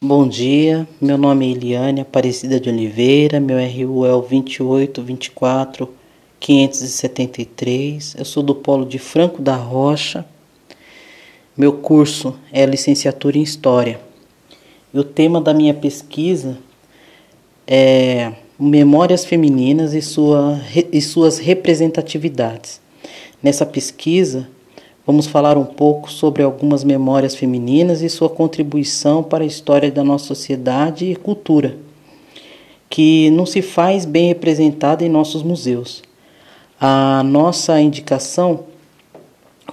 Bom dia, meu nome é Eliane Aparecida de Oliveira, meu RU é o 28 24 573. Eu sou do Polo de Franco da Rocha. Meu curso é licenciatura em História. E o tema da minha pesquisa é Memórias Femininas e, sua, e suas representatividades. Nessa pesquisa, Vamos falar um pouco sobre algumas memórias femininas e sua contribuição para a história da nossa sociedade e cultura, que não se faz bem representada em nossos museus. A nossa indicação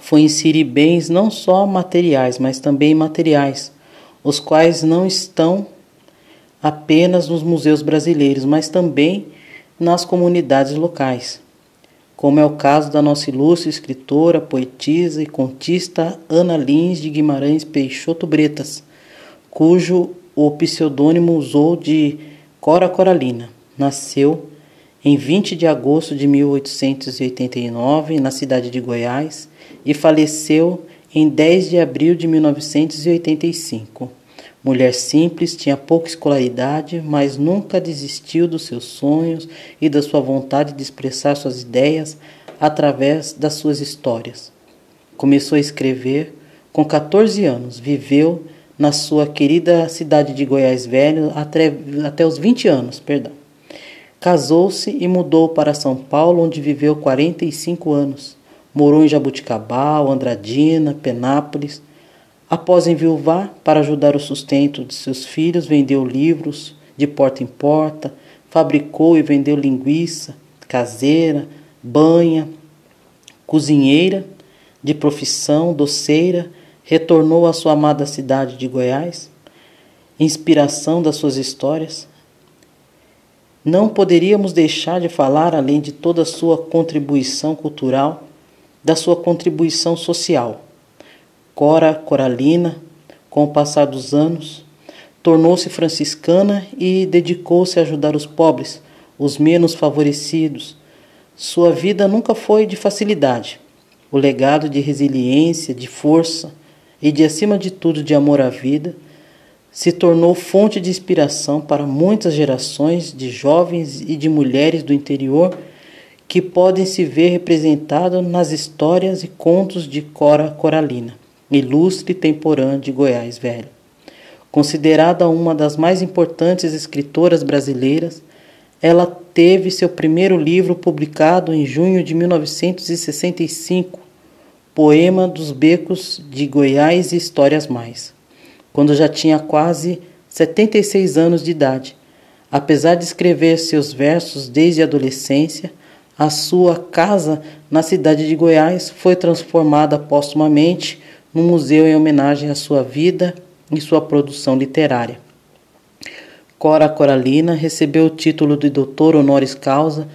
foi inserir bens não só materiais, mas também imateriais, os quais não estão apenas nos museus brasileiros, mas também nas comunidades locais como é o caso da nossa ilustre escritora, poetisa e contista Ana Lins de Guimarães Peixoto Bretas, cujo o pseudônimo usou de Cora Coralina. Nasceu em 20 de agosto de 1889 na cidade de Goiás e faleceu em 10 de abril de 1985. Mulher simples, tinha pouca escolaridade, mas nunca desistiu dos seus sonhos e da sua vontade de expressar suas ideias através das suas histórias. Começou a escrever com 14 anos, viveu na sua querida cidade de Goiás Velho até, até os 20 anos, perdão. Casou-se e mudou para São Paulo, onde viveu 45 anos. Morou em Jabuticabal, Andradina, Penápolis, Após enviuvar, para ajudar o sustento de seus filhos, vendeu livros de porta em porta, fabricou e vendeu linguiça caseira, banha, cozinheira de profissão, doceira, retornou à sua amada cidade de Goiás, inspiração das suas histórias. Não poderíamos deixar de falar, além de toda a sua contribuição cultural, da sua contribuição social Cora Coralina, com o passar dos anos, tornou-se franciscana e dedicou-se a ajudar os pobres, os menos favorecidos. Sua vida nunca foi de facilidade. O legado de resiliência, de força e de acima de tudo de amor à vida se tornou fonte de inspiração para muitas gerações de jovens e de mulheres do interior que podem se ver representados nas histórias e contos de Cora Coralina ilustre temporã de Goiás Velho. Considerada uma das mais importantes escritoras brasileiras, ela teve seu primeiro livro publicado em junho de 1965, Poema dos Becos de Goiás e Histórias Mais, quando já tinha quase 76 anos de idade. Apesar de escrever seus versos desde a adolescência, a sua casa na cidade de Goiás foi transformada postumamente no museu em homenagem à sua vida e sua produção literária. Cora Coralina recebeu o título de doutor honoris causa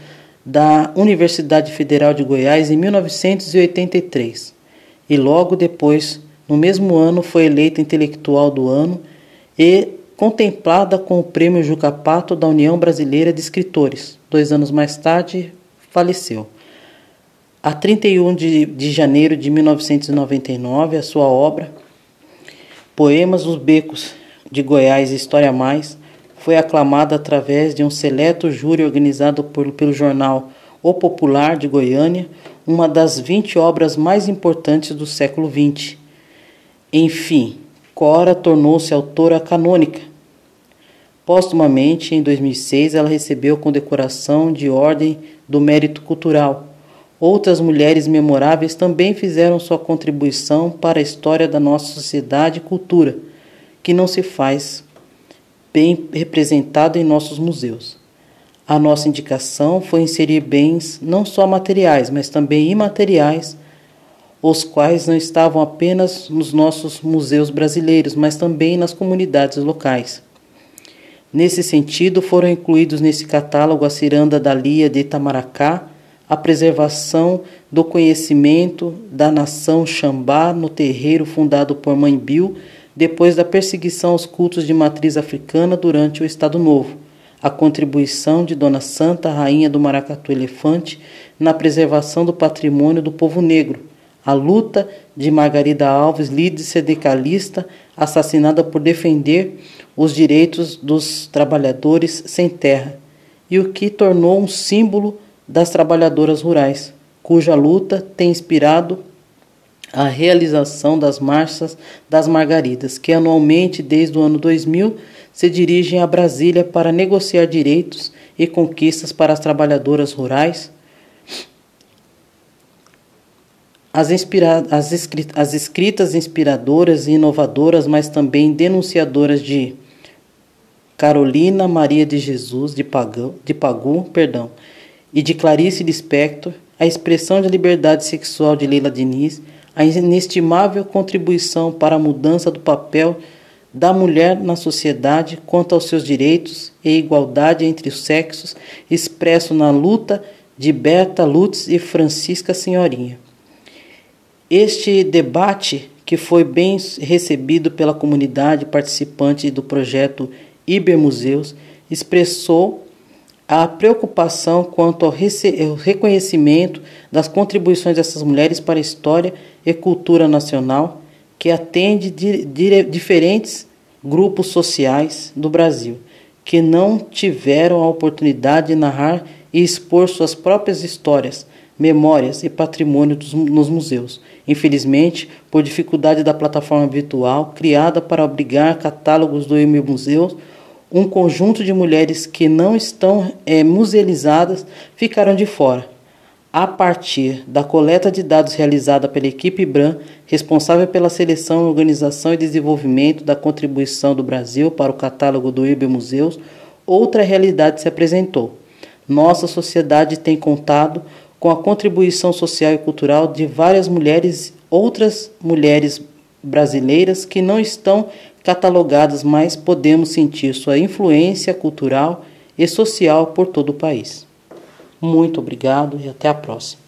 da Universidade Federal de Goiás em 1983 e logo depois, no mesmo ano, foi eleita intelectual do ano e contemplada com o Prêmio Juca Pato da União Brasileira de Escritores. Dois anos mais tarde, faleceu. A 31 de, de janeiro de 1999, a sua obra Poemas dos Becos de Goiás História Mais foi aclamada através de um seleto júri organizado por, pelo jornal O Popular de Goiânia, uma das 20 obras mais importantes do século XX. Enfim, Cora tornou-se autora canônica. Postumamente, em 2006, ela recebeu condecoração de Ordem do Mérito Cultural Outras mulheres memoráveis também fizeram sua contribuição para a história da nossa sociedade e cultura, que não se faz bem representada em nossos museus. A nossa indicação foi inserir bens não só materiais, mas também imateriais, os quais não estavam apenas nos nossos museus brasileiros, mas também nas comunidades locais. Nesse sentido, foram incluídos nesse catálogo a ciranda da Lia de Itamaracá, a preservação do conhecimento da nação Xambá no terreiro fundado por Mãe Bill depois da perseguição aos cultos de matriz africana durante o Estado Novo, a contribuição de Dona Santa, rainha do maracatu elefante, na preservação do patrimônio do povo negro, a luta de Margarida Alves, líder sindicalista, assassinada por defender os direitos dos trabalhadores sem terra, e o que tornou um símbolo das trabalhadoras rurais, cuja luta tem inspirado a realização das marchas das Margaridas, que anualmente desde o ano 2000 se dirigem a Brasília para negociar direitos e conquistas para as trabalhadoras rurais. As, inspira as, escritas, as escritas inspiradoras e inovadoras, mas também denunciadoras de Carolina Maria de Jesus de Pagu, de Pagu perdão, e de Clarice Lispector, a expressão de liberdade sexual de Leila Diniz, a inestimável contribuição para a mudança do papel da mulher na sociedade quanto aos seus direitos e igualdade entre os sexos, expresso na luta de Berta Lutz e Francisca Senhorinha. Este debate, que foi bem recebido pela comunidade participante do projeto Ibermuseus, expressou a preocupação quanto ao reconhecimento das contribuições dessas mulheres para a história e cultura nacional que atende diferentes grupos sociais do Brasil que não tiveram a oportunidade de narrar e expor suas próprias histórias, memórias e patrimônio dos, nos museus. Infelizmente, por dificuldade da plataforma virtual criada para obrigar catálogos do EMU Museus, um conjunto de mulheres que não estão é, musealizadas ficaram de fora a partir da coleta de dados realizada pela equipe BRAM, responsável pela seleção, organização e desenvolvimento da contribuição do Brasil para o catálogo do IBE Museus, outra realidade se apresentou. Nossa sociedade tem contado com a contribuição social e cultural de várias mulheres, outras mulheres brasileiras que não estão catalogadas, mas podemos sentir sua influência cultural e social por todo o país. Muito obrigado e até a próxima.